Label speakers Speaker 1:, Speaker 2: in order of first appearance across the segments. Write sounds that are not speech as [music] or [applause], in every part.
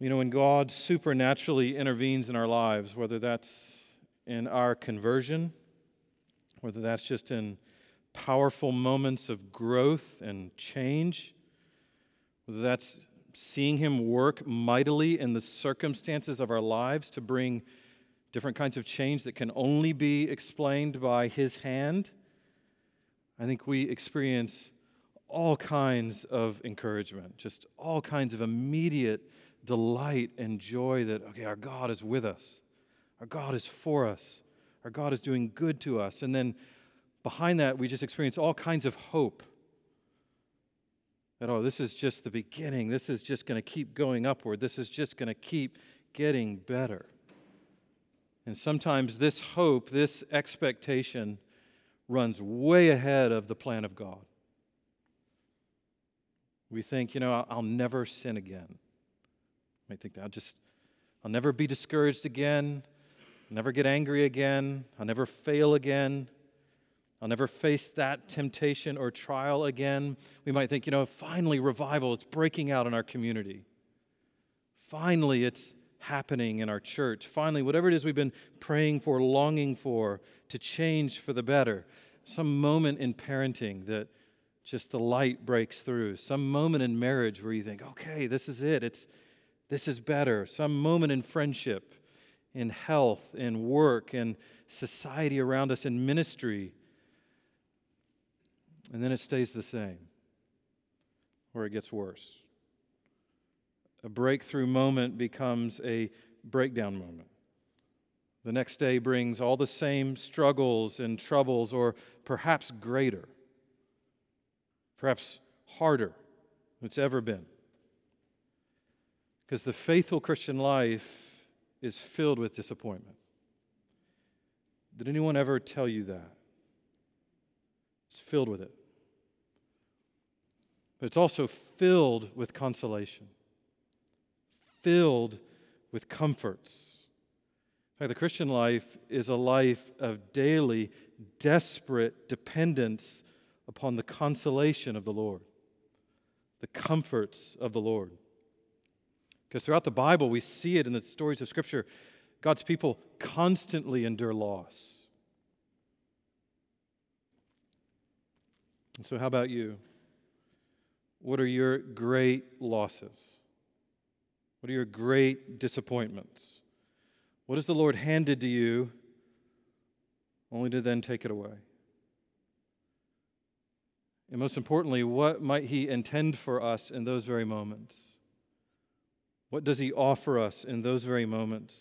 Speaker 1: You know, when God supernaturally intervenes in our lives, whether that's in our conversion, whether that's just in powerful moments of growth and change, whether that's seeing Him work mightily in the circumstances of our lives to bring different kinds of change that can only be explained by His hand, I think we experience all kinds of encouragement, just all kinds of immediate delight and joy that, okay, our God is with us, our God is for us, our God is doing good to us. And then behind that, we just experience all kinds of hope that, oh, this is just the beginning. This is just going to keep going upward. This is just going to keep getting better. And sometimes this hope, this expectation, runs way ahead of the plan of God. We think, you know, I'll never sin again. You might think that I'll just, I'll never be discouraged again. I'll never get angry again. I'll never fail again. I'll never face that temptation or trial again. We might think, you know, finally revival, it's breaking out in our community. Finally, it's happening in our church. Finally, whatever it is we've been praying for, longing for, to change for the better. Some moment in parenting that just the light breaks through. Some moment in marriage where you think, okay, this is it. It's, this is better. Some moment in friendship, in health, in work, in society around us, in ministry. And then it stays the same, or it gets worse. A breakthrough moment becomes a breakdown moment. The next day brings all the same struggles and troubles, or perhaps greater perhaps harder than it's ever been. Because the faithful Christian life is filled with disappointment. Did anyone ever tell you that? It's filled with it. But it's also filled with consolation, filled with comforts. In fact, the Christian life is a life of daily, desperate dependence upon the consolation of the Lord, the comforts of the Lord. Because throughout the Bible, we see it in the stories of Scripture. God's people constantly endure loss. And so, how about you? What are your great losses? What are your great disappointments? What has the Lord handed to you only to then take it away? And most importantly, what might He intend for us in those very moments? What does He offer us in those very moments?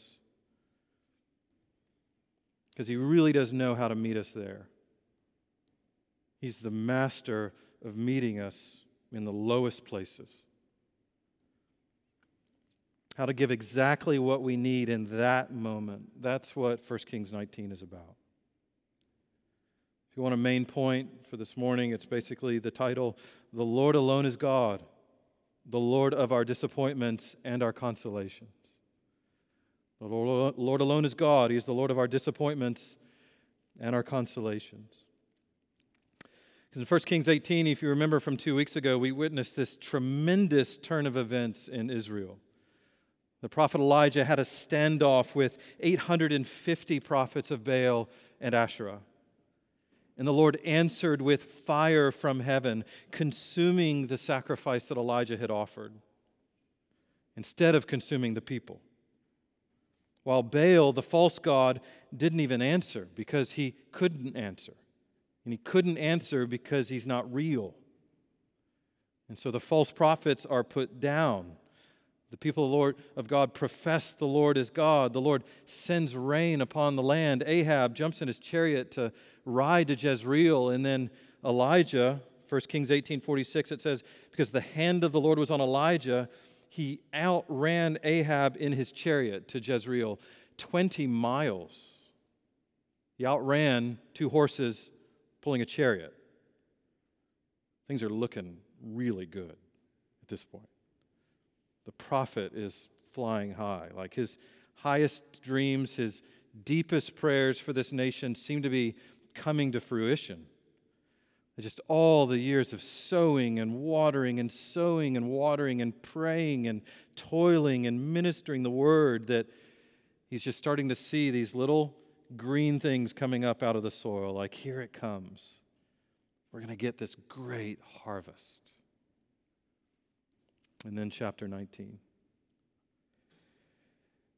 Speaker 1: Because He really does know how to meet us there. He's the master of meeting us in the lowest places. How to give exactly what we need in that moment. That's what 1 Kings 19 is about If you want a main point for this morning, it's basically the title The Lord Alone is God, the Lord of our disappointments and our consolations. The Lord alone is God. He is the Lord of our disappointments and our consolations. In 1 Kings 18, if you remember from two weeks ago, we witnessed this tremendous turn of events in Israel. The prophet Elijah had a standoff with 850 prophets of Baal and Asherah. And the Lord answered with fire from heaven, consuming the sacrifice that Elijah had offered, instead of consuming the people. While Baal, the false god, didn't even answer because he couldn't answer. And he couldn't answer because he's not real. And so the false prophets are put down. The people of, the Lord, of God profess the Lord as God. The Lord sends rain upon the land. Ahab jumps in his chariot to ride to Jezreel, and then Elijah, 1 Kings 18 46, it says, Because the hand of the Lord was on Elijah, he outran Ahab in his chariot to Jezreel 20 miles. He outran two horses pulling a chariot. Things are looking really good at this point the prophet is flying high. Like his highest dreams, his deepest prayers for this nation seem to be coming to fruition. Just all the years of sowing and watering and sowing and watering and praying and toiling and ministering the word that he's just starting to see these little green things coming up out of the soil. Like, here it comes. We're going to get this great harvest. And then, chapter 19.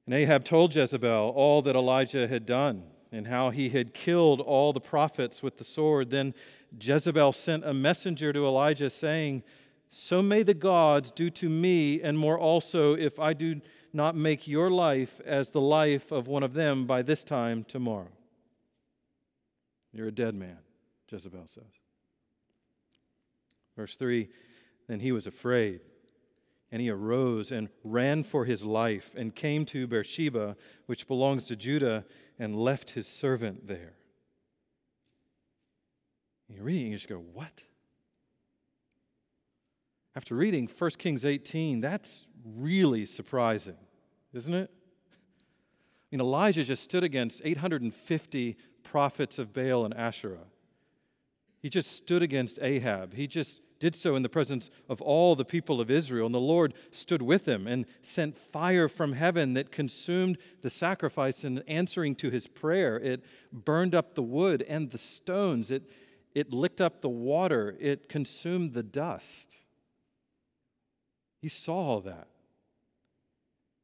Speaker 1: And Ahab told Jezebel all that Elijah had done and how he had killed all the prophets with the sword. Then Jezebel sent a messenger to Elijah saying, So may the gods do to me and more also if I do not make your life as the life of one of them by this time tomorrow. You're a dead man, Jezebel says. Verse 3 Then he was afraid, and he arose and ran for his life and came to Beersheba, which belongs to Judah, and left his servant there. You're reading, you just go, What? After reading 1 Kings 18, that's really surprising, isn't it? I mean, Elijah just stood against 850 prophets of Baal and Asherah. He just stood against Ahab. He just did so in the presence of all the people of Israel. And the Lord stood with him and sent fire from heaven that consumed the sacrifice and answering to his prayer. It burned up the wood and the stones. It, it licked up the water. It consumed the dust. He saw all that.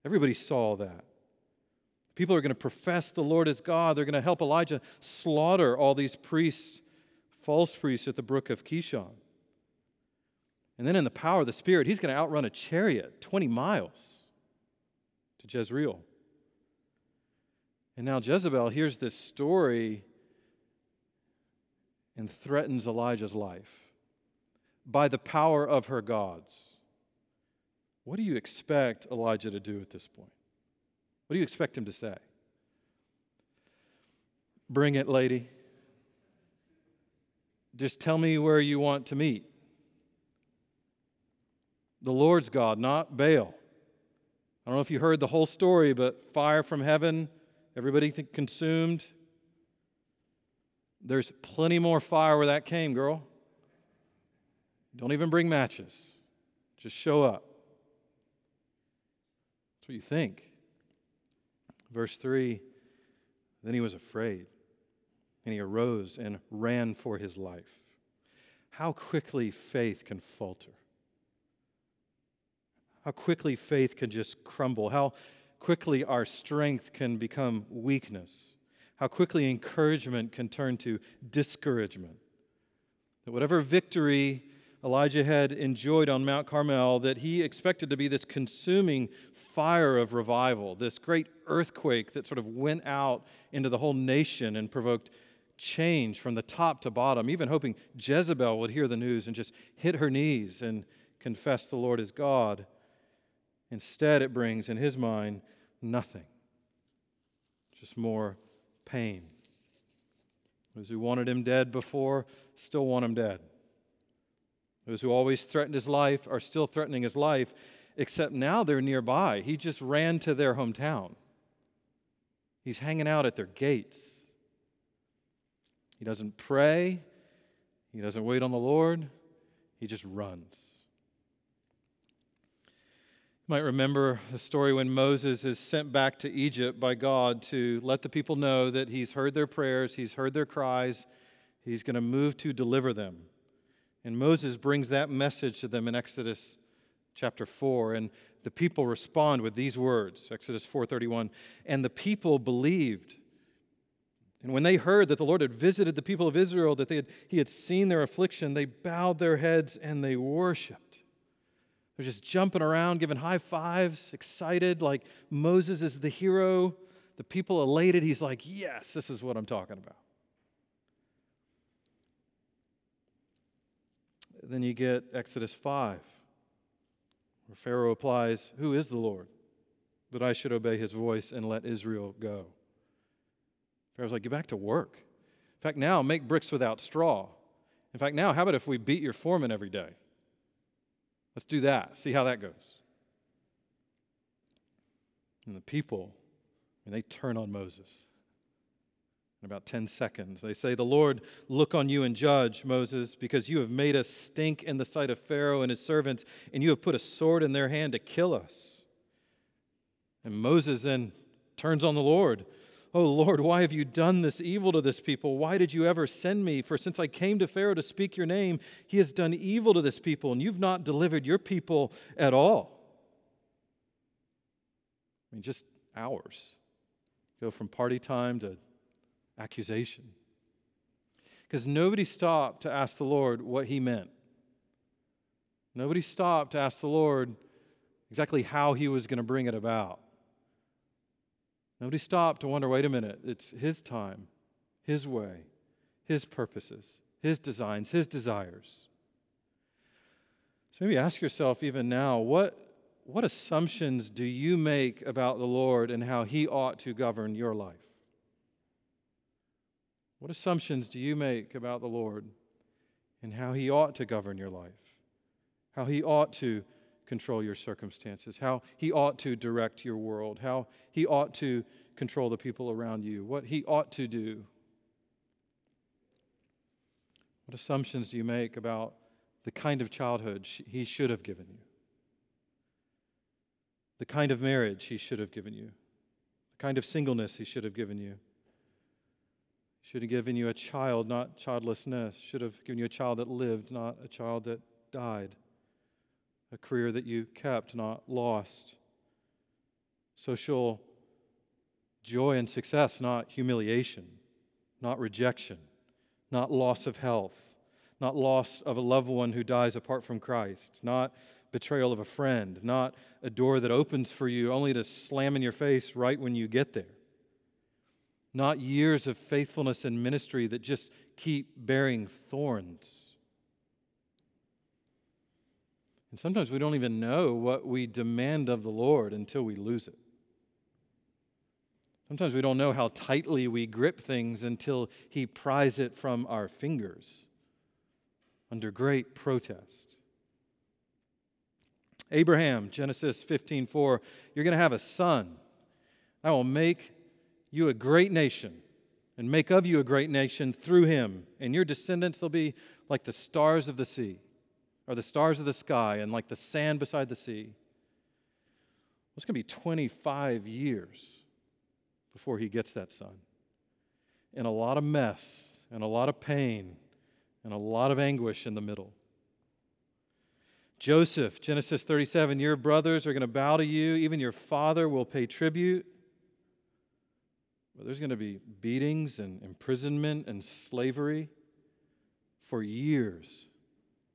Speaker 1: Everybody saw that. People are going to profess the Lord as God. They're going to help Elijah slaughter all these priests, false priests at the brook of Kishon. And then in the power of the Spirit, he's going to outrun a chariot 20 miles to Jezreel. And now Jezebel hears this story and threatens Elijah's life by the power of her gods. What do you expect Elijah to do at this point? What do you expect him to say? Bring it, lady. Just tell me where you want to meet the Lord's God, not Baal. I don't know if you heard the whole story, but fire from heaven, everybody consumed. There's plenty more fire where that came, girl. Don't even bring matches, just show up. That's what you think. Verse 3 Then he was afraid, and he arose and ran for his life. How quickly faith can falter how quickly faith can just crumble, how quickly our strength can become weakness, how quickly encouragement can turn to discouragement. That whatever victory Elijah had enjoyed on Mount Carmel, that he expected to be this consuming fire of revival, this great earthquake that sort of went out into the whole nation and provoked change from the top to bottom, even hoping Jezebel would hear the news and just hit her knees and confess the Lord as God. Instead, it brings in his mind nothing, just more pain. Those who wanted him dead before still want him dead. Those who always threatened his life are still threatening his life, except now they're nearby. He just ran to their hometown. He's hanging out at their gates. He doesn't pray, he doesn't wait on the Lord, he just runs. Might remember the story when Moses is sent back to Egypt by God to let the people know that he's heard their prayers, he's heard their cries, he's going to move to deliver them. And Moses brings that message to them in Exodus chapter 4 and the people respond with these words Exodus 4:31 and the people believed and when they heard that the Lord had visited the people of Israel that had, he had seen their affliction they bowed their heads and they worshiped they're just jumping around, giving high fives, excited, like Moses is the hero. The people elated. He's like, Yes, this is what I'm talking about. Then you get Exodus 5, where Pharaoh replies, Who is the Lord that I should obey his voice and let Israel go? Pharaoh's like, Get back to work. In fact, now make bricks without straw. In fact, now, how about if we beat your foreman every day? Let's do that, see how that goes. And the people, and they turn on Moses. in about 10 seconds. They say, The Lord look on you and judge, Moses, because you have made us stink in the sight of Pharaoh and his servants, and you have put a sword in their hand to kill us. And Moses then turns on the Lord. Oh Lord, why have you done this evil to this people? Why did you ever send me? For since I came to Pharaoh to speak your name, he has done evil to this people, and you've not delivered your people at all. I mean, just hours. Go from party time to accusation. Because nobody stopped to ask the Lord what he meant. Nobody stopped to ask the Lord exactly how he was going to bring it about. Nobody stopped to wonder wait a minute, it's his time, his way, his purposes, his designs, his desires. So maybe ask yourself even now what, what assumptions do you make about the Lord and how he ought to govern your life? What assumptions do you make about the Lord and how he ought to govern your life? How he ought to control your circumstances, how he ought to direct your world, how he ought to control the people around you, what he ought to do. What assumptions do you make about the kind of childhood he should have given you? The kind of marriage he should have given you? The kind of singleness he should have given you? Should have given you a child, not childlessness. Should have given you a child that lived, not a child that died a career that you kept, not lost. Social joy and success, not humiliation, not rejection, not loss of health, not loss of a loved one who dies apart from Christ, not betrayal of a friend, not a door that opens for you only to slam in your face right when you get there, not years of faithfulness and ministry that just keep bearing thorns And sometimes we don't even know what we demand of the Lord until we lose it. Sometimes we don't know how tightly we grip things until He pries it from our fingers under great protest. Abraham, Genesis 15 4, you're going to have a son. I will make you a great nation and make of you a great nation through him, and your descendants will be like the stars of the sea or the stars of the sky and like the sand beside the sea. It's going to be 25 years before he gets that son. And a lot of mess and a lot of pain and a lot of anguish in the middle. Joseph, Genesis 37, your brothers are going to bow to you, even your father will pay tribute. Well, there's going to be beatings and imprisonment and slavery for years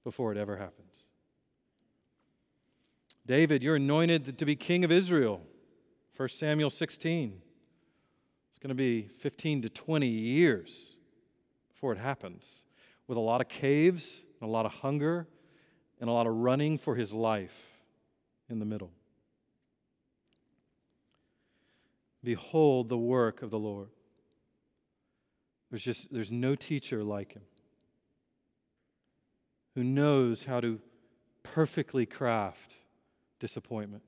Speaker 1: before it ever happens. David, you're anointed to be king of Israel. 1 Samuel 16. It's going to be 15 to 20 years before it happens, with a lot of caves, and a lot of hunger, and a lot of running for his life in the middle. Behold the work of the Lord. There's just there's no teacher like him who knows how to perfectly craft disappointment,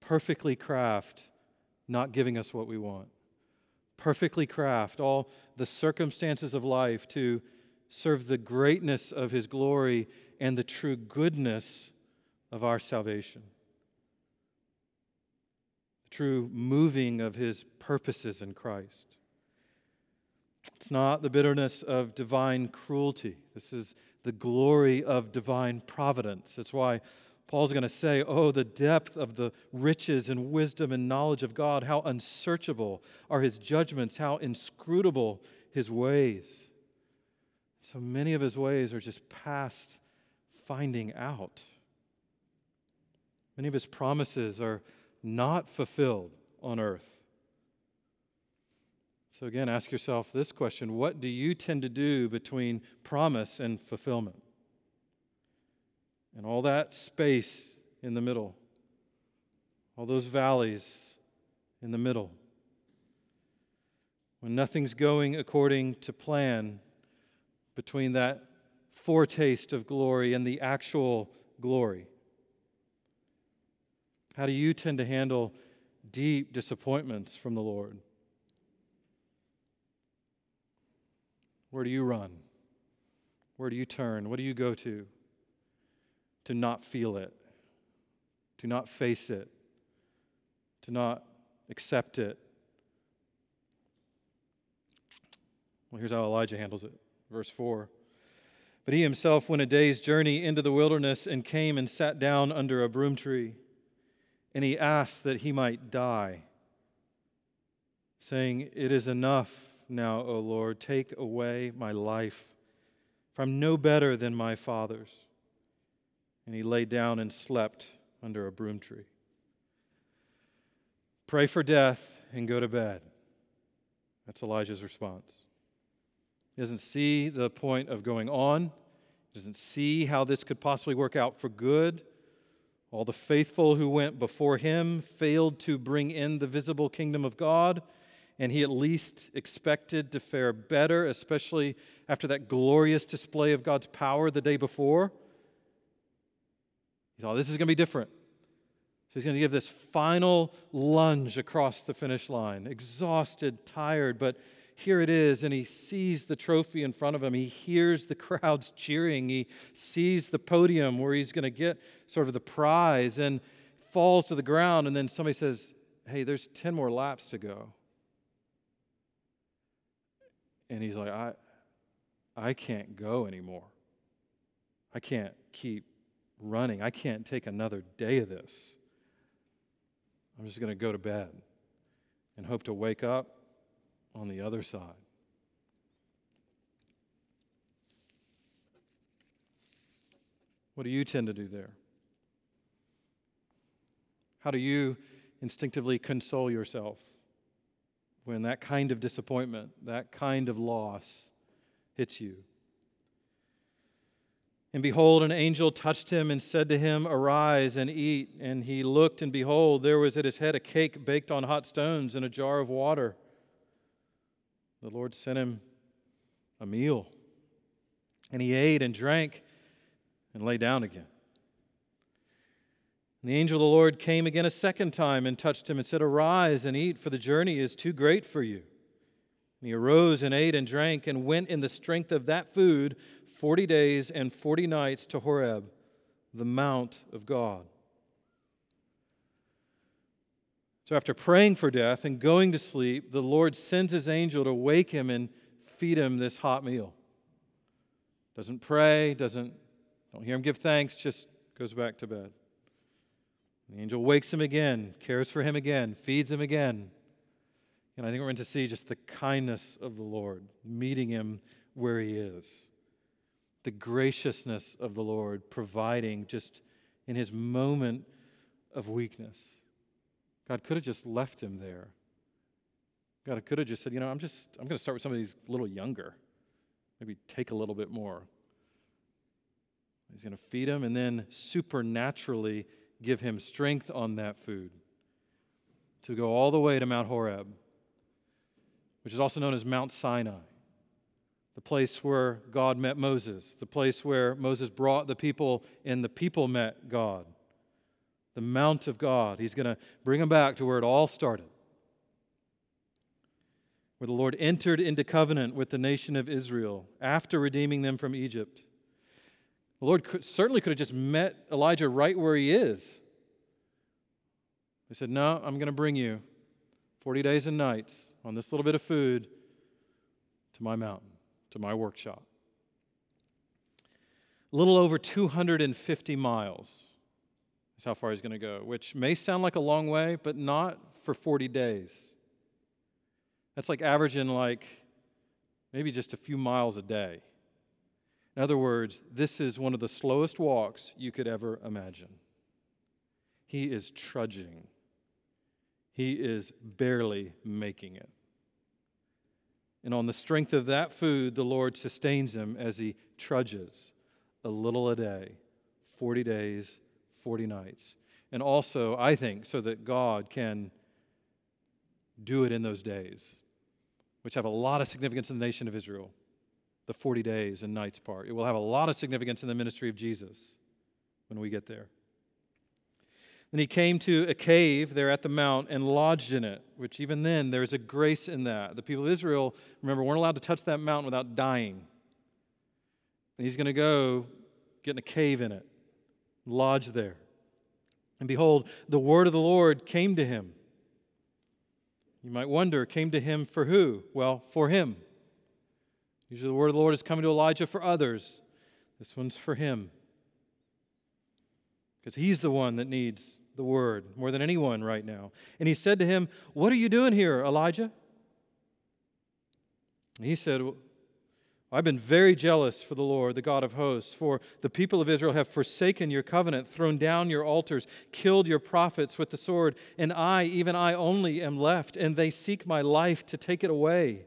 Speaker 1: perfectly craft not giving us what we want, perfectly craft all the circumstances of life to serve the greatness of His glory and the true goodness of our salvation. The true moving of His purposes in Christ. It's not the bitterness of divine cruelty. This is the glory of divine providence. That's why Paul's going to say, Oh, the depth of the riches and wisdom and knowledge of God. How unsearchable are his judgments, how inscrutable his ways. So many of his ways are just past finding out. Many of his promises are not fulfilled on earth. So, again, ask yourself this question What do you tend to do between promise and fulfillment? And all that space in the middle, all those valleys in the middle. When nothing's going according to plan between that foretaste of glory and the actual glory. How do you tend to handle deep disappointments from the Lord? Where do you run? Where do you turn? What do you go to? To not feel it, to not face it, to not accept it. Well, here's how Elijah handles it. Verse 4. But he himself went a day's journey into the wilderness and came and sat down under a broom tree. And he asked that he might die, saying, It is enough now, O Lord, take away my life, for I'm no better than my fathers. And he lay down and slept under a broom tree. Pray for death and go to bed. That's Elijah's response. He doesn't see the point of going on, he doesn't see how this could possibly work out for good. All the faithful who went before him failed to bring in the visible kingdom of God, and he at least expected to fare better, especially after that glorious display of God's power the day before. He thought, this is going to be different. So he's going to give this final lunge across the finish line, exhausted, tired, but here it is, and he sees the trophy in front of him. He hears the crowds [laughs] cheering. He sees the podium where he's going to get sort of the prize and falls to the ground. And then somebody says, Hey, there's 10 more laps to go. And he's like, I, I can't go anymore. I can't keep running. I can't take another day of this. I'm just going to go to bed and hope to wake up on the other side. What do you tend to do there? How do you instinctively console yourself when that kind of disappointment, that kind of loss hits you? And behold, an angel touched him and said to him, Arise and eat. And he looked, and behold, there was at his head a cake baked on hot stones and a jar of water. The Lord sent him a meal, and he ate and drank and lay down again. And the angel of the Lord came again a second time and touched him and said, Arise and eat, for the journey is too great for you. And he arose and ate and drank and went in the strength of that food 40 days and 40 nights to Horeb, the mount of God. So, after praying for death and going to sleep, the Lord sends his angel to wake him and feed him this hot meal. Doesn't pray, doesn't don't hear him give thanks, just goes back to bed. The angel wakes him again, cares for him again, feeds him again. And I think we're going to see just the kindness of the Lord, meeting him where he is the graciousness of the Lord providing just in his moment of weakness. God could have just left him there. God could have just said, you know, I'm just, I'm going to start with somebody who's a little younger. Maybe take a little bit more. He's going to feed him and then supernaturally give him strength on that food to go all the way to Mount Horeb, which is also known as Mount Sinai the place where God met Moses, the place where Moses brought the people and the people met God, the Mount of God. He's going to bring them back to where it all started, where the Lord entered into covenant with the nation of Israel after redeeming them from Egypt. The Lord could, certainly could have just met Elijah right where he is. He said, No, I'm going to bring you 40 days and nights on this little bit of food to my mountain to my workshop. A little over 250 miles is how far he's going to go, which may sound like a long way, but not for 40 days. That's like averaging like maybe just a few miles a day. In other words, this is one of the slowest walks you could ever imagine. He is trudging, he is barely making it. And on the strength of that food, the Lord sustains him as he trudges a little a day, 40 days, 40 nights. And also, I think, so that God can do it in those days, which have a lot of significance in the nation of Israel, the 40 days and nights part. It will have a lot of significance in the ministry of Jesus when we get there. Then he came to a cave there at the mount and lodged in it, which even then there's a grace in that. The people of Israel, remember, weren't allowed to touch that mountain without dying. And he's going to go get in a cave in it, lodge there. And behold, the word of the Lord came to him. You might wonder, came to him for who? Well, for him. Usually the word of the Lord is coming to Elijah for others. This one's for him. Because he's the one that needs the word more than anyone right now. And he said to him, What are you doing here, Elijah? And he said, I've been very jealous for the Lord, the God of hosts, for the people of Israel have forsaken your covenant, thrown down your altars, killed your prophets with the sword, and I, even I only, am left, and they seek my life to take it away.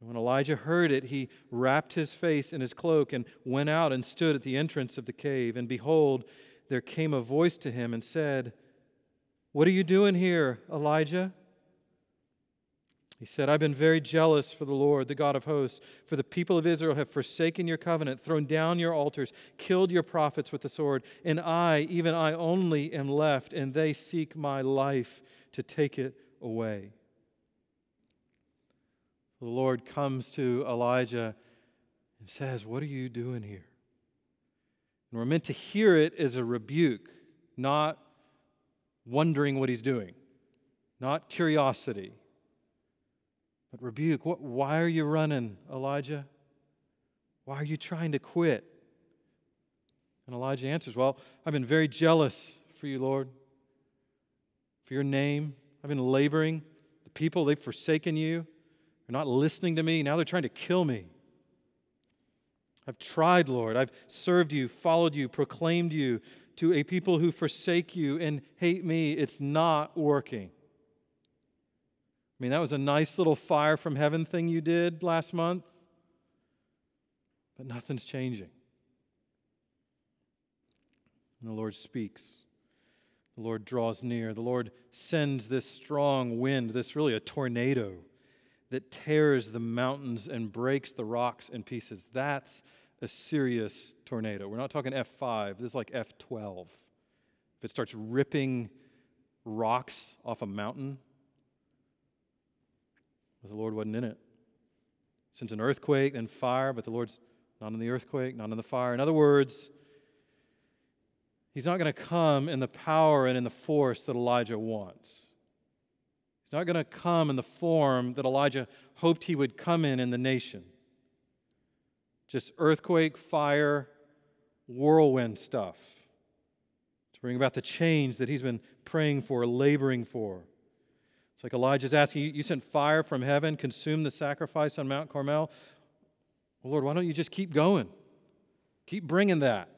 Speaker 1: When Elijah heard it, he wrapped his face in his cloak and went out and stood at the entrance of the cave. And behold, there came a voice to him and said, What are you doing here, Elijah? He said, I've been very jealous for the Lord, the God of hosts, for the people of Israel have forsaken your covenant, thrown down your altars, killed your prophets with the sword, and I, even I only, am left, and they seek my life to take it away. The Lord comes to Elijah and says, What are you doing here? And we're meant to hear it as a rebuke, not wondering what he's doing, not curiosity but rebuke. What, why are you running, Elijah? Why are you trying to quit? And Elijah answers, Well, I've been very jealous for you, Lord, for your name. I've been laboring. The people, they've forsaken you. They're not listening to me. Now they're trying to kill me. I've tried, Lord. I've served you, followed you, proclaimed you to a people who forsake you and hate me. It's not working. I mean, that was a nice little fire from heaven thing you did last month, but nothing's changing. And the Lord speaks. The Lord draws near. The Lord sends this strong wind, this really a tornado that tears the mountains and breaks the rocks in pieces. That's a serious tornado. We're not talking F5, this is like F12. If it starts ripping rocks off a mountain, but the Lord wasn't in it. Since an earthquake and fire, but the Lord's not in the earthquake, not in the fire. In other words, He's not going to come in the power and in the force that Elijah wants. He's not going to come in the form that Elijah hoped he would come in in the nation. Just earthquake, fire, whirlwind stuff to bring about the change that he's been praying for, laboring for. It's like Elijah's asking, You sent fire from heaven, consume the sacrifice on Mount Carmel. Well, Lord, why don't you just keep going? Keep bringing that.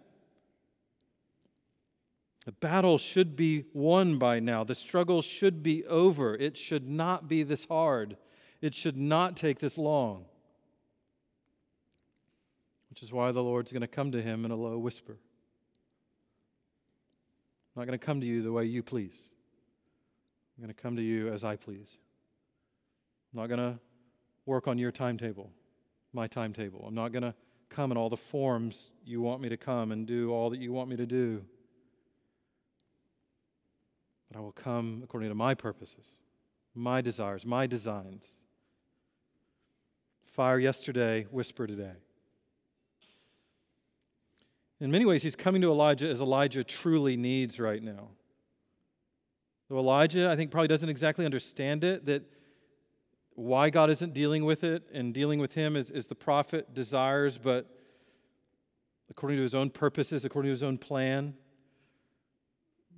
Speaker 1: The battle should be won by now. The struggle should be over. It should not be this hard. It should not take this long. Which is why the Lord's going to come to him in a low whisper. I'm not going to come to you the way you please. I'm going to come to you as I please. I'm not going to work on your timetable, my timetable. I'm not going to come in all the forms you want me to come and do all that you want me to do. But I will come according to my purposes, my desires, my designs. Fire yesterday, whisper today. In many ways, he's coming to Elijah as Elijah truly needs right now. Though Elijah, I think, probably doesn't exactly understand it, that why God isn't dealing with it and dealing with him as, as the prophet desires, but according to his own purposes, according to his own plan.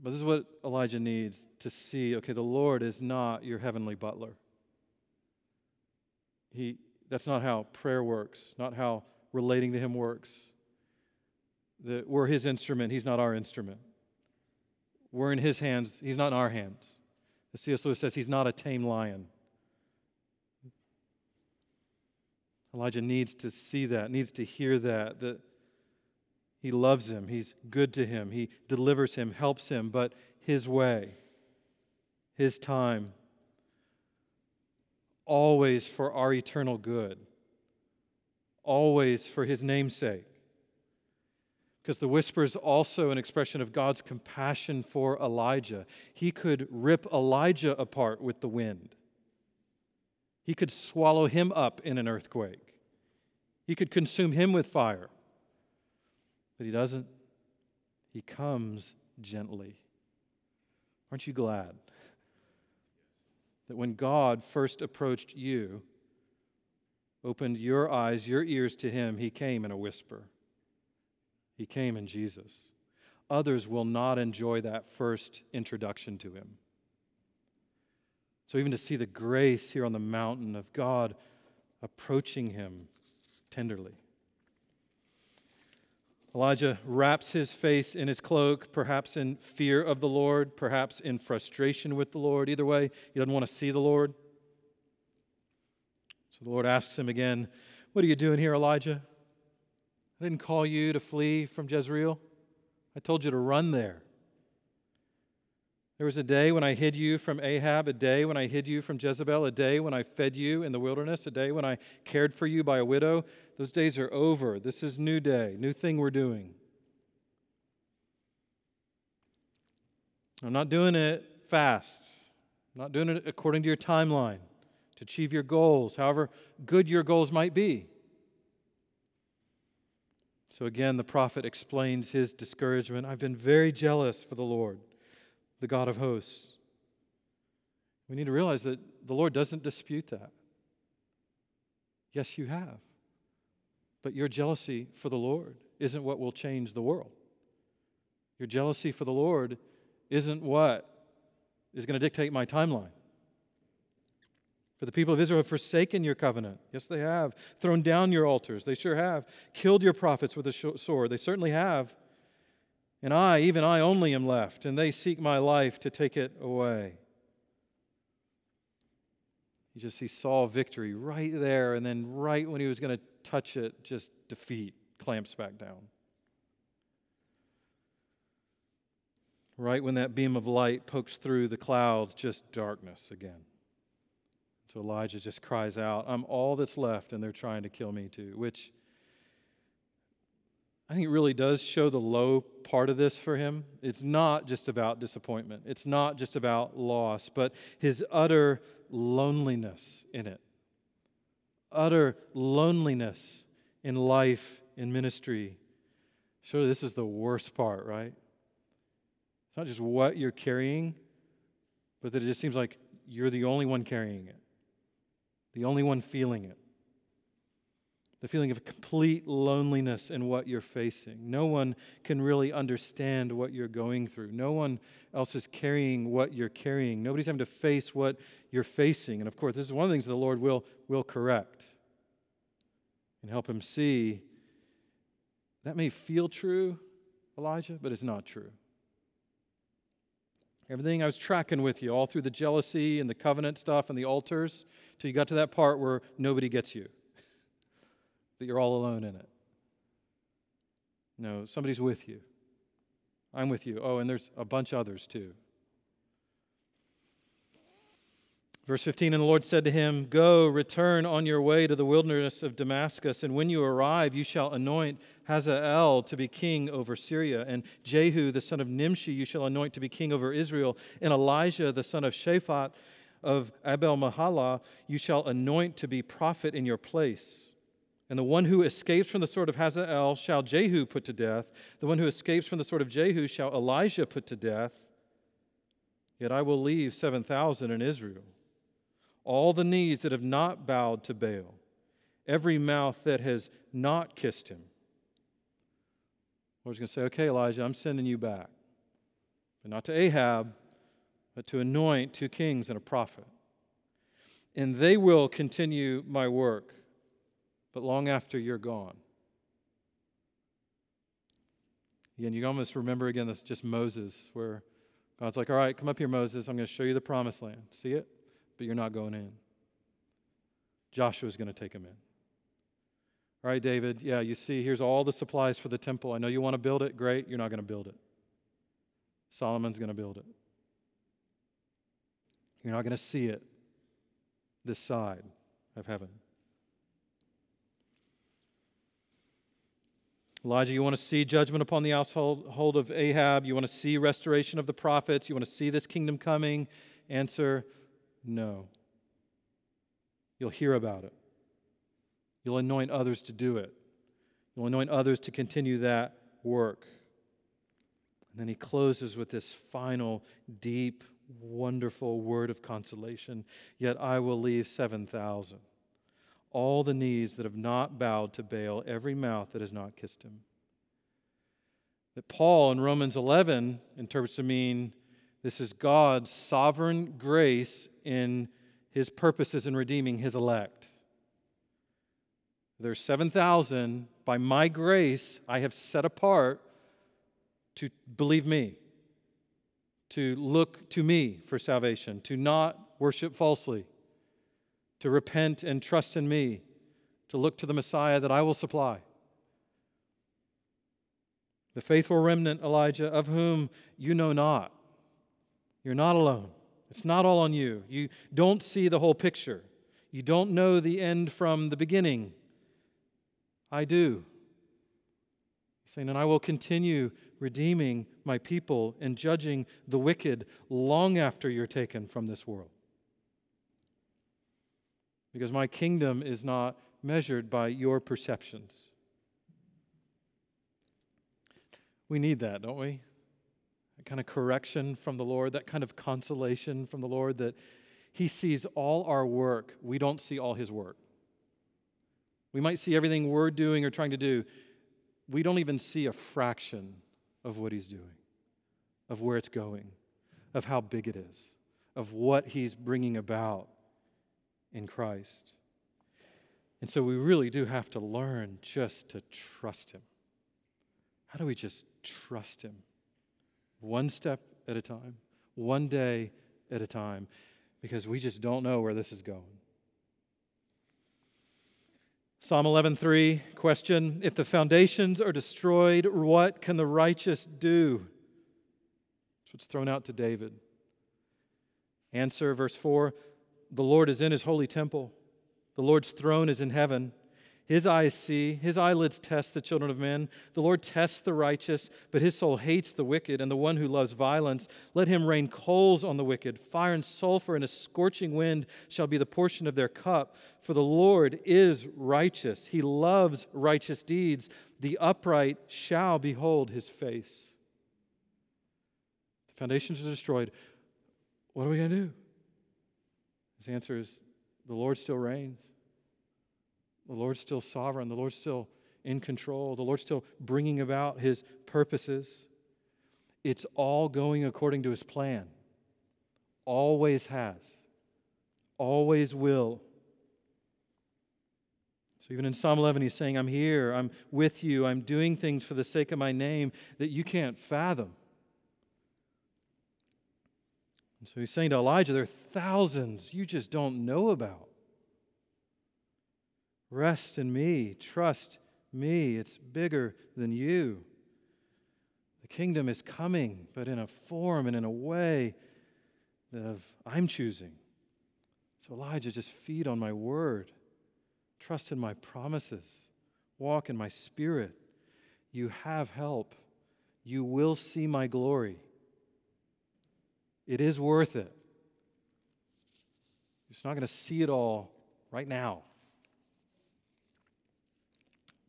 Speaker 1: But this is what Elijah needs to see okay, the Lord is not your heavenly butler. He, that's not how prayer works, not how relating to him works. We're his instrument, he's not our instrument. We're in his hands, he's not in our hands. As C.S. Lewis says, he's not a tame lion. Elijah needs to see that, needs to hear that, that he loves him, he's good to him, he delivers him, helps him, but his way, his time, always for our eternal good, always for his namesake. Because the whisper is also an expression of God's compassion for Elijah. He could rip Elijah apart with the wind. He could swallow him up in an earthquake. He could consume him with fire. But he doesn't. He comes gently. Aren't you glad that when God first approached you, opened your eyes, your ears to him, he came in a whisper? He came in Jesus. Others will not enjoy that first introduction to him. So, even to see the grace here on the mountain of God approaching him tenderly. Elijah wraps his face in his cloak, perhaps in fear of the Lord, perhaps in frustration with the Lord. Either way, he doesn't want to see the Lord. So the Lord asks him again, What are you doing here, Elijah? I didn't call you to flee from Jezreel. I told you to run there. There was a day when I hid you from Ahab, a day when I hid you from Jezebel, a day when I fed you in the wilderness, a day when I cared for you by a widow. Those days are over. This is new day, new thing we're doing. I'm not doing it fast. I'm not doing it according to your timeline to achieve your goals, however good your goals might be. So again, the prophet explains his discouragement. I've been very jealous for the Lord the God of hosts. We need to realize that the Lord doesn't dispute that. Yes, you have. But your jealousy for the Lord isn't what will change the world. Your jealousy for the Lord isn't what is going to dictate my timeline. For the people of Israel have forsaken your covenant. Yes, they have. Thrown down your altars. They sure have. Killed your prophets with a sword. They certainly have. And I, even I only, am left, and they seek my life to take it away. You just see Saul victory right there, and then right when he was going to touch it, just defeat clamps back down. Right when that beam of light pokes through the clouds, just darkness again. So Elijah just cries out, I'm all that's left, and they're trying to kill me too, which I think it really does show the low part of this for him. It's not just about disappointment, it's not just about loss, but his utter loneliness in it. Utter loneliness in life, in ministry. Surely this is the worst part, right? It's not just what you're carrying, but that it just seems like you're the only one carrying it, the only one feeling it the feeling of complete loneliness in what you're facing. No one can really understand what you're going through. No one else is carrying what you're carrying. Nobody's having to face what you're facing. And of course, this is one of the things the Lord will, will correct and help him see that may feel true, Elijah, but it's not true. Everything I was tracking with you, all through the jealousy and the covenant stuff and the altars, till you got to that part where nobody gets you that you're all alone in it. No, somebody's with you. I'm with you. Oh, and there's a bunch others too. Verse 15 And the Lord said to him, Go, return on your way to the wilderness of Damascus, and when you arrive, you shall anoint Hazael to be king over Syria, and Jehu the son of Nimshi you shall anoint to be king over Israel, and Elisha the son of Shaphat of Abel Meholah you shall anoint to be prophet in your place. And the one who escapes from the sword of Hazael shall Jehu put to death. The one who escapes from the sword of Jehu shall Elisha put to death. Yet I will leave 7,000 in Israel. All the knees that have not bowed to Baal, every mouth that has not kissed him. Lord's going to say, okay, Elijah, I'm sending you back. But not to Ahab, but to anoint two kings and a prophet. And they will continue my work but long after you're gone. Again, you almost remember again, this just Moses, where God's like, All right, come up here, Moses. I'm going to show you the promised land. See it? But you're not going in. Joshua's going to take him in. All right, David, yeah, you see, here's all the supplies for the temple. I know you want to build it. Great. You're not going to build it. Solomon's going to build it. You're not going to see it this side of heaven. Elijah, you want to see judgment upon the household of Ahab? You want to see restoration of the prophets? You want to see this kingdom coming? Answer no. You'll hear about it. You'll anoint others to do it. You'll anoint others to continue that work. And then he closes with this final, deep, wonderful word of consolation. Yet I will leave 7,000. All the knees that have not bowed to Baal, every mouth that has not kissed him. That Paul in Romans 11 interprets to mean this is God's sovereign grace in his purposes in redeeming his elect. There's 7,000 by my grace I have set apart to believe me, to look to me for salvation, to not worship falsely, to repent and trust in me, to look to the Messiah that I will supply. The faithful remnant, Elijah, of whom you know not. You're not alone. It's not all on you. You don't see the whole picture. You don't know the end from the beginning. I do. He's saying, and I will continue redeeming my people and judging the wicked long after you're taken from this world. Because my kingdom is not measured by your perceptions. We need that, don't we? That kind of correction from the Lord, that kind of consolation from the Lord that He sees all our work. We don't see all His work. We might see everything we're doing or trying to do. We don't even see a fraction of what He's doing, of where it's going, of how big it is, of what He's bringing about in Christ. And so we really do have to learn just to trust Him. How do we just trust Him? One step at a time, one day at a time, because we just don't know where this is going. Psalm 11:3 question if the foundations are destroyed what can the righteous do That's what's thrown out to David Answer verse 4 The Lord is in his holy temple the Lord's throne is in heaven his eyes see, his eyelids test the children of men. The Lord tests the righteous, but his soul hates the wicked and the one who loves violence. Let him rain coals on the wicked. Fire and sulfur and a scorching wind shall be the portion of their cup. For the Lord is righteous. He loves righteous deeds. The upright shall behold his face. The foundations are destroyed. What are we going to do? His answer is the Lord still reigns. The Lord's still sovereign. The Lord's still in control. The Lord's still bringing about his purposes. It's all going according to his plan. Always has. Always will. So even in Psalm 11, he's saying, I'm here, I'm with you, I'm doing things for the sake of my name that you can't fathom. And so he's saying to Elijah, there are thousands you just don't know about. Rest in me. Trust me. It's bigger than you. The kingdom is coming, but in a form and in a way that I'm choosing. So, Elijah, just feed on my word. Trust in my promises. Walk in my spirit. You have help. You will see my glory. It is worth it. You're just not going to see it all right now.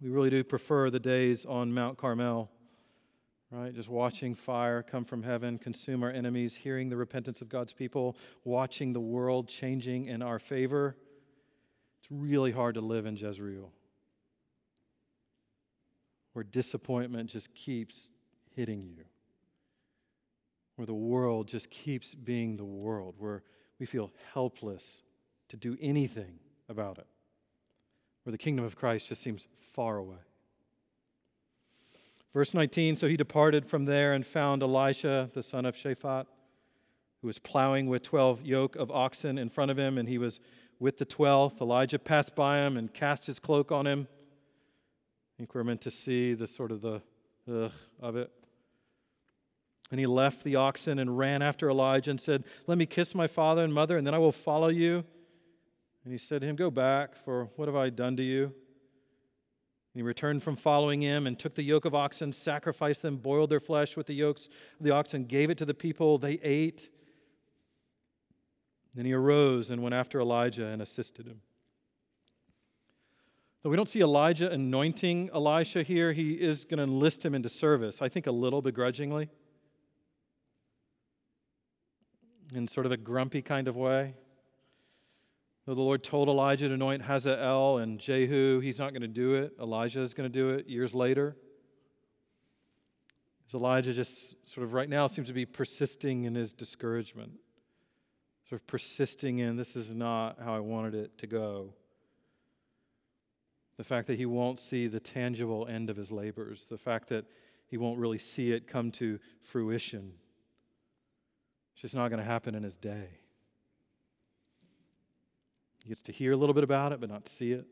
Speaker 1: We really do prefer the days on Mount Carmel, right? Just watching fire come from heaven, consume our enemies, hearing the repentance of God's people, watching the world changing in our favor. It's really hard to live in Jezreel, where disappointment just keeps hitting you, where the world just keeps being the world, where we feel helpless to do anything about it where the kingdom of Christ just seems far away. Verse 19 So he departed from there and found Elisha, the son of Shaphat, who was plowing with 12 yoke of oxen in front of him, and he was with the 12th. Elijah passed by him and cast his cloak on him. I think we're meant to see the sort of the of it. And he left the oxen and ran after Elijah and said, Let me kiss my father and mother, and then I will follow you. And he said to him, Go back, for what have I done to you? And he returned from following him and took the yoke of oxen, sacrificed them, boiled their flesh with the yokes of the oxen, gave it to the people. They ate. Then he arose and went after Elijah and assisted him. Though we don't see Elijah anointing Elisha here, he is going to enlist him into service, I think a little begrudgingly, in sort of a grumpy kind of way. Though the Lord told Elijah to anoint Hazael and Jehu, he's not going to do it. Elijah is going to do it years later. As Elijah just sort of right now seems to be persisting in his discouragement, sort of persisting in this is not how I wanted it to go. The fact that he won't see the tangible end of his labors, the fact that he won't really see it come to fruition. It's just not going to happen in his day. He gets to hear a little bit about it, but not see it.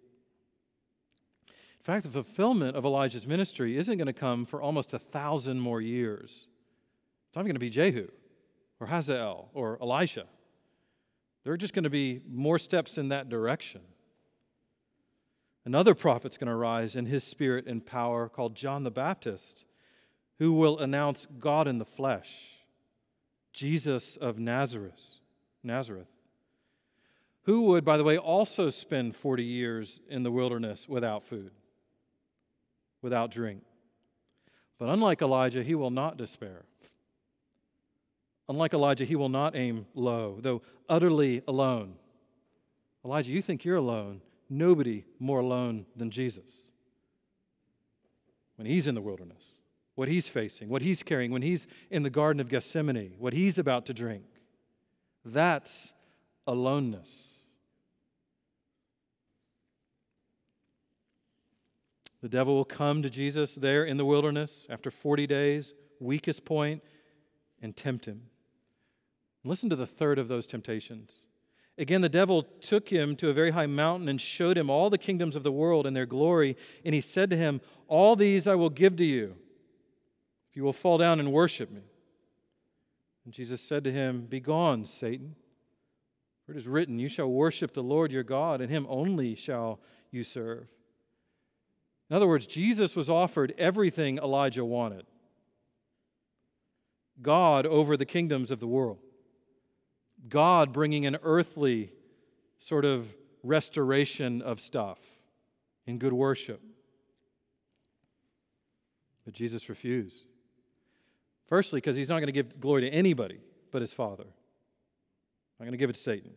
Speaker 1: In fact, the fulfillment of Elijah's ministry isn't going to come for almost a thousand more years. It's not going to be Jehu or Hazael or Elisha. There are just going to be more steps in that direction. Another prophet's going to rise in his spirit and power called John the Baptist, who will announce God in the flesh, Jesus of Nazareth. Nazareth who would, by the way, also spend 40 years in the wilderness without food, without drink. But unlike Elijah, he will not despair. Unlike Elijah, he will not aim low, though utterly alone. Elijah, you think you're alone. Nobody more alone than Jesus. When he's in the wilderness, what he's facing, what he's carrying, when he's in the Garden of Gethsemane, what he's about to drink, that's aloneness. The devil will come to Jesus there in the wilderness after 40 days, weakest point, and tempt him. Listen to the third of those temptations. Again, the devil took him to a very high mountain and showed him all the kingdoms of the world and their glory. And he said to him, All these I will give to you if you will fall down and worship me. And Jesus said to him, Begone, Satan. For it is written, You shall worship the Lord your God, and him only shall you serve. In other words, Jesus was offered everything Elijah wanted God over the kingdoms of the world, God bringing an earthly sort of restoration of stuff in good worship. But Jesus refused. Firstly, because he's not going to give glory to anybody but his Father. I'm going to give it to Satan.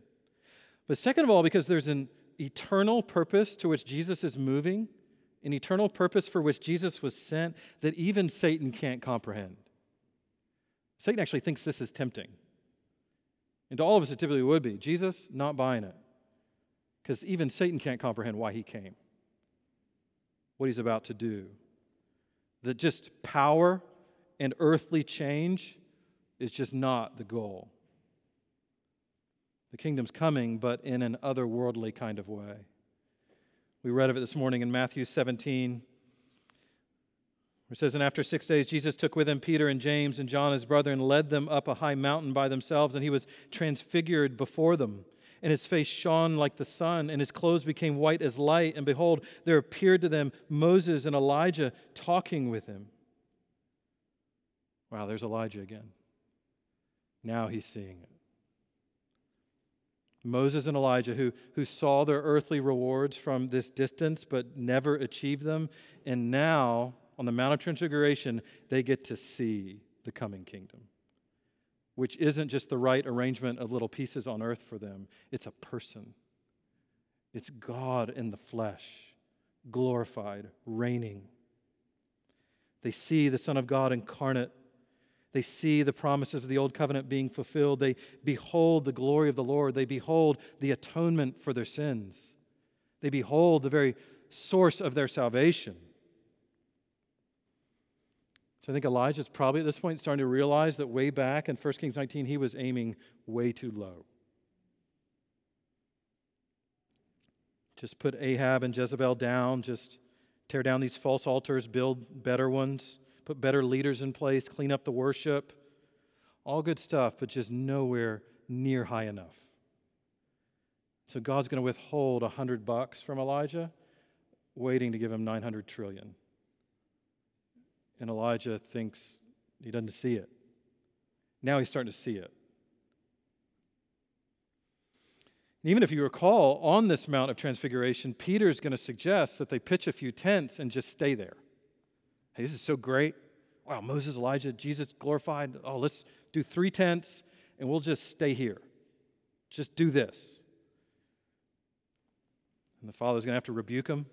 Speaker 1: But second of all, because there's an eternal purpose to which Jesus is moving an eternal purpose for which Jesus was sent that even Satan can't comprehend. Satan actually thinks this is tempting. And to all of us, it typically would be. Jesus, not buying it. Because even Satan can't comprehend why he came, what he's about to do. That just power and earthly change is just not the goal. The kingdom's coming, but in an otherworldly kind of way. We read of it this morning in Matthew 17. It says, And after six days, Jesus took with him Peter and James and John, his brother, and led them up a high mountain by themselves, and he was transfigured before them. And his face shone like the sun, and his clothes became white as light. And behold, there appeared to them Moses and Elijah talking with him. Wow, there's Elijah again. Now he's seeing it. Moses and Elijah, who, who saw their earthly rewards from this distance but never achieved them. And now, on the Mount of Transfiguration, they get to see the coming kingdom, which isn't just the right arrangement of little pieces on earth for them, it's a person. It's God in the flesh, glorified, reigning. They see the Son of God incarnate they see the promises of the old covenant being fulfilled. They behold the glory of the Lord. They behold the atonement for their sins. They behold the very source of their salvation. So I think Elijah's probably at this point starting to realize that way back in 1 Kings 19, he was aiming way too low. Just put Ahab and Jezebel down, just tear down these false altars, build better ones, put better leaders in place, clean up the worship. All good stuff, but just nowhere near high enough. So God's going to withhold a hundred bucks from Elijah, waiting to give him 900 trillion. And Elijah thinks he doesn't see it. Now he's starting to see it. And even if you recall, on this Mount of Transfiguration, Peter's going to suggest that they pitch a few tents and just stay there. Hey, this is so great. Wow, Moses, Elijah, Jesus glorified. Oh, let's do three tents and we'll just stay here. Just do this. And the father's going to have to rebuke him.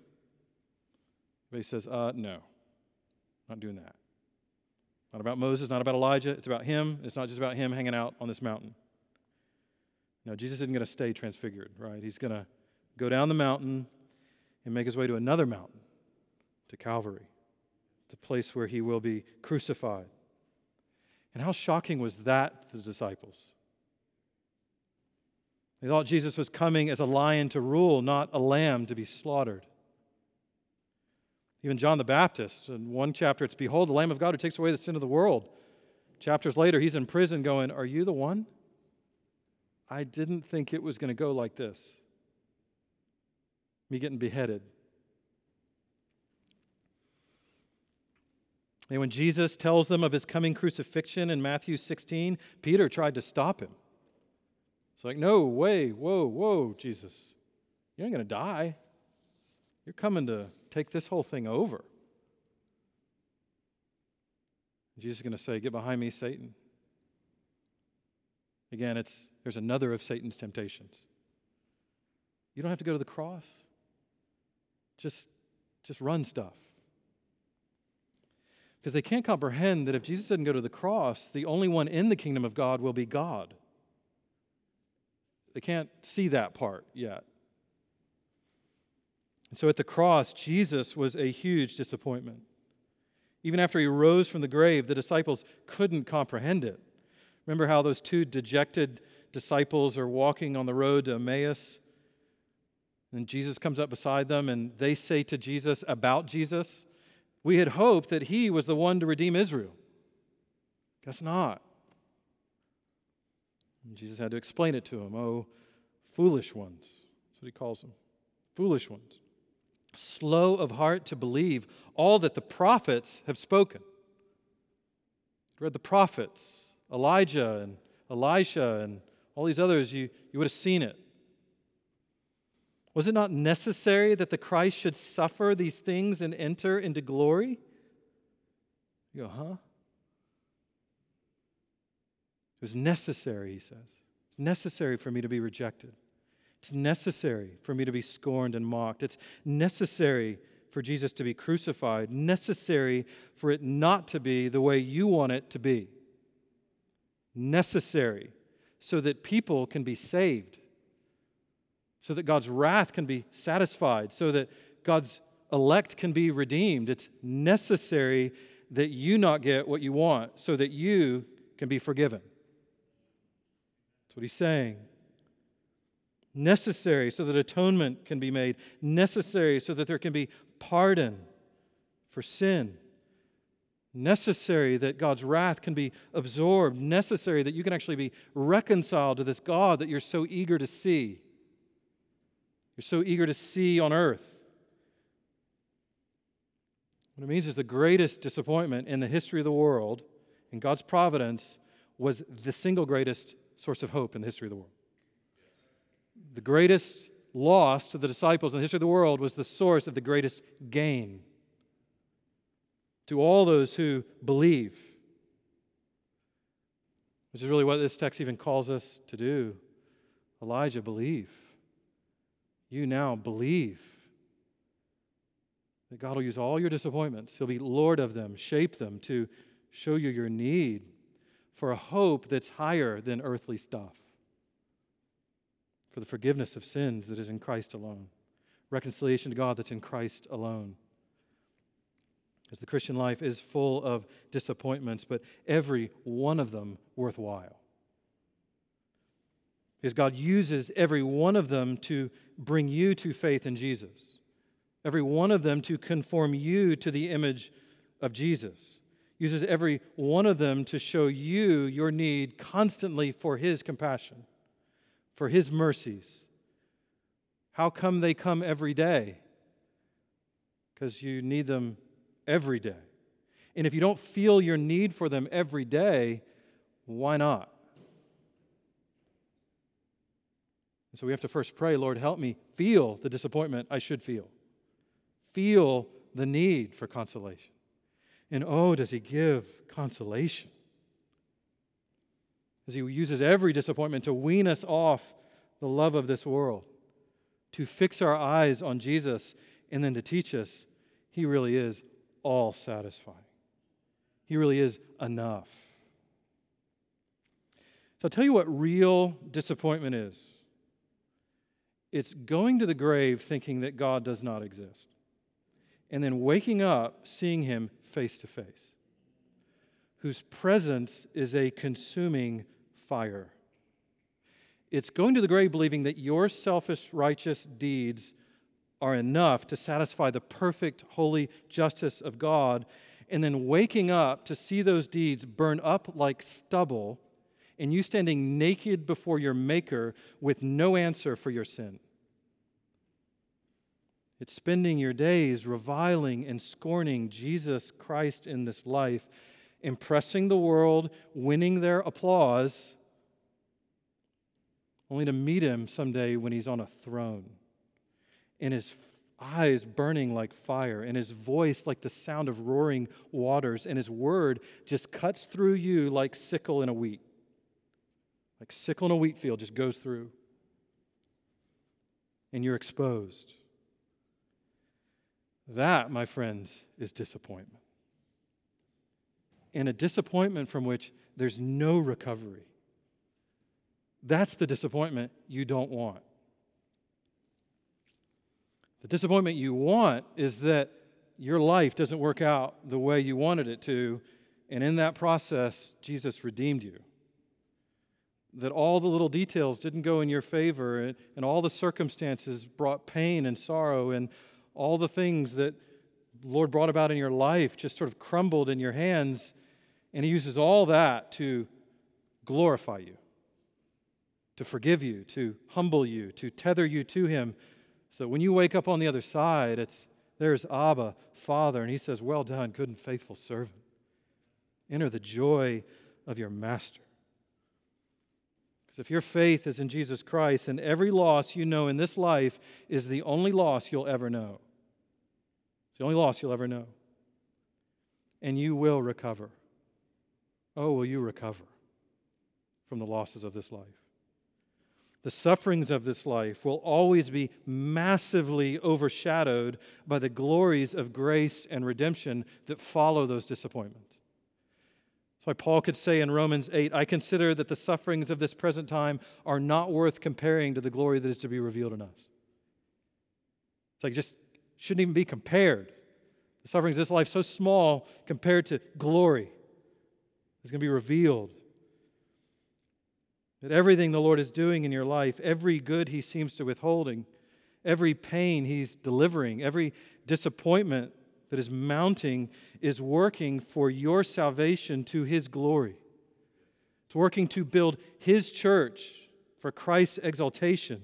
Speaker 1: But he says, uh, no, not doing that. Not about Moses, not about Elijah. It's about him. It's not just about him hanging out on this mountain. No, Jesus isn't going to stay transfigured, right? He's going to go down the mountain and make his way to another mountain, to Calvary, the place where he will be crucified. And how shocking was that to the disciples? They thought Jesus was coming as a lion to rule, not a lamb to be slaughtered. Even John the Baptist, in one chapter, it's Behold, the Lamb of God who takes away the sin of the world. Chapters later, he's in prison going, Are you the one? I didn't think it was going to go like this. Me getting beheaded. And when Jesus tells them of his coming crucifixion in Matthew 16, Peter tried to stop him. It's like, no way, whoa, whoa, Jesus. You ain't going to die. You're coming to take this whole thing over. Jesus is going to say, Get behind me, Satan. Again, it's, there's another of Satan's temptations. You don't have to go to the cross. Just, just run stuff. Because they can't comprehend that if Jesus doesn't go to the cross, the only one in the kingdom of God will be God. They can't see that part yet. And so at the cross, Jesus was a huge disappointment. Even after he rose from the grave, the disciples couldn't comprehend it. Remember how those two dejected disciples are walking on the road to Emmaus? And Jesus comes up beside them, and they say to Jesus about Jesus, We had hoped that he was the one to redeem Israel. Guess not. And Jesus had to explain it to him. Oh, foolish ones. That's what he calls them. Foolish ones. Slow of heart to believe all that the prophets have spoken. Read the prophets Elijah and Elisha and all these others, you, you would have seen it. Was it not necessary that the Christ should suffer these things and enter into glory? You go, huh? It was necessary, he says. It's necessary for me to be rejected. It's necessary for me to be scorned and mocked. It's necessary for Jesus to be crucified, necessary for it not to be the way you want it to be necessary so that people can be saved, so that God's wrath can be satisfied, so that God's elect can be redeemed. It's necessary that you not get what you want so that you can be forgiven. That's what he's saying. Necessary so that atonement can be made, necessary so that there can be pardon for sin necessary that God's wrath can be absorbed, necessary that you can actually be reconciled to this God that you're so eager to see. You're so eager to see on earth. What it means is the greatest disappointment in the history of the world, in God's providence, was the single greatest source of hope in the history of the world. The greatest loss to the disciples in the history of the world was the source of the greatest gain to all those who believe, which is really what this text even calls us to do. Elijah, believe. You now believe that God will use all your disappointments, He'll be Lord of them, shape them to show you your need for a hope that's higher than earthly stuff, for the forgiveness of sins that is in Christ alone, reconciliation to God that's in Christ alone. As the Christian life is full of disappointments, but every one of them worthwhile. Because God uses every one of them to bring you to faith in Jesus, every one of them to conform you to the image of Jesus, uses every one of them to show you your need constantly for His compassion, for His mercies. How come they come every day? Because you need them every day. And if you don't feel your need for them every day, why not? And so we have to first pray, Lord, help me feel the disappointment I should feel, feel the need for consolation. And oh, does He give consolation? As He uses every disappointment to wean us off the love of this world, to fix our eyes on Jesus, and then to teach us He really is all satisfying. He really is enough. So I'll tell you what real disappointment is it's going to the grave thinking that God does not exist, and then waking up seeing Him face to face, whose presence is a consuming fire. It's going to the grave believing that your selfish, righteous deeds are enough to satisfy the perfect, holy justice of God, and then waking up to see those deeds burn up like stubble and you standing naked before your Maker with no answer for your sin. It's spending your days reviling and scorning Jesus Christ in this life, impressing the world, winning their applause, only to meet him someday when he's on a throne. And his eyes burning like fire, and his voice like the sound of roaring waters, and his word just cuts through you like sickle in a wheat. Like sickle in a wheat field just goes through. And you're exposed. That, my friends, is disappointment. And a disappointment from which there's no recovery. That's the disappointment you don't want. The disappointment you want is that your life doesn't work out the way you wanted it to, and in that process, Jesus redeemed you. That all the little details didn't go in your favor, and, and all the circumstances brought pain and sorrow, and all the things that Lord brought about in your life just sort of crumbled in your hands, and He uses all that to glorify you, to forgive you, to humble you, to tether you to Him so when you wake up on the other side, it's there's Abba, Father, and he says, Well done, good and faithful servant. Enter the joy of your master. Because if your faith is in Jesus Christ, and every loss you know in this life is the only loss you'll ever know. It's the only loss you'll ever know. And you will recover. Oh, will you recover from the losses of this life? the sufferings of this life will always be massively overshadowed by the glories of grace and redemption that follow those disappointments. Why Paul could say in Romans 8, I consider that the sufferings of this present time are not worth comparing to the glory that is to be revealed in us. It's like just shouldn't even be compared. The sufferings of this life so small compared to glory is going to be revealed that everything the Lord is doing in your life, every good He seems to withholding, every pain He's delivering, every disappointment that is mounting is working for your salvation to His glory. It's working to build His church for Christ's exaltation.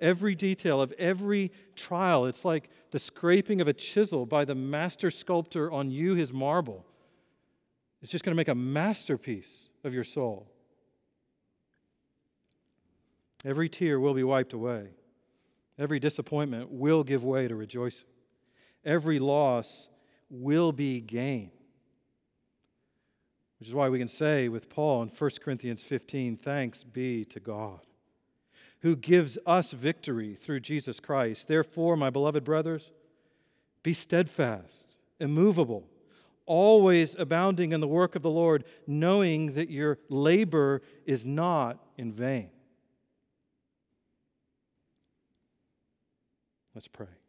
Speaker 1: Every detail of every trial, it's like the scraping of a chisel by the master sculptor on you, his marble. It's just going to make a masterpiece of your soul. Every tear will be wiped away. Every disappointment will give way to rejoicing. Every loss will be gain. Which is why we can say with Paul in 1 Corinthians 15 thanks be to God, who gives us victory through Jesus Christ. Therefore, my beloved brothers, be steadfast, immovable, always abounding in the work of the Lord, knowing that your labor is not in vain. Let's pray.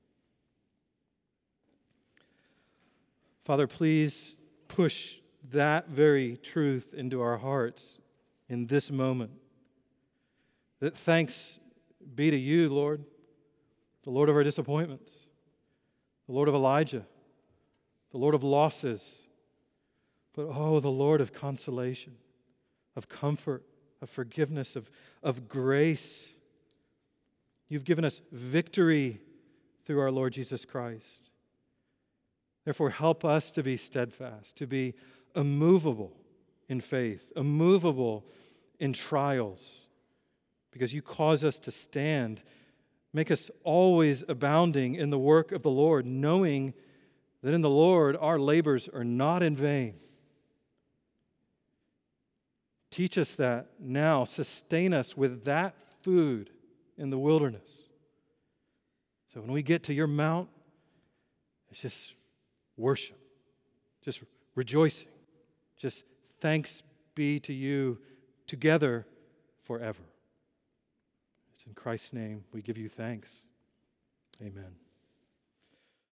Speaker 1: Father, please push that very truth into our hearts in this moment. That thanks be to you, Lord, the Lord of our disappointments, the Lord of Elijah, the Lord of losses, but oh, the Lord of consolation, of comfort, of forgiveness, of, of grace. You've given us victory through our Lord Jesus Christ. Therefore, help us to be steadfast, to be immovable in faith, immovable in trials, because you cause us to stand. Make us always abounding in the work of the Lord, knowing that in the Lord our labors are not in vain. Teach us that now. Sustain us with that food in the wilderness. So when we get to your mount, it's just worship, just rejoicing, just thanks be to you together forever. It's in Christ's name we give you thanks. Amen.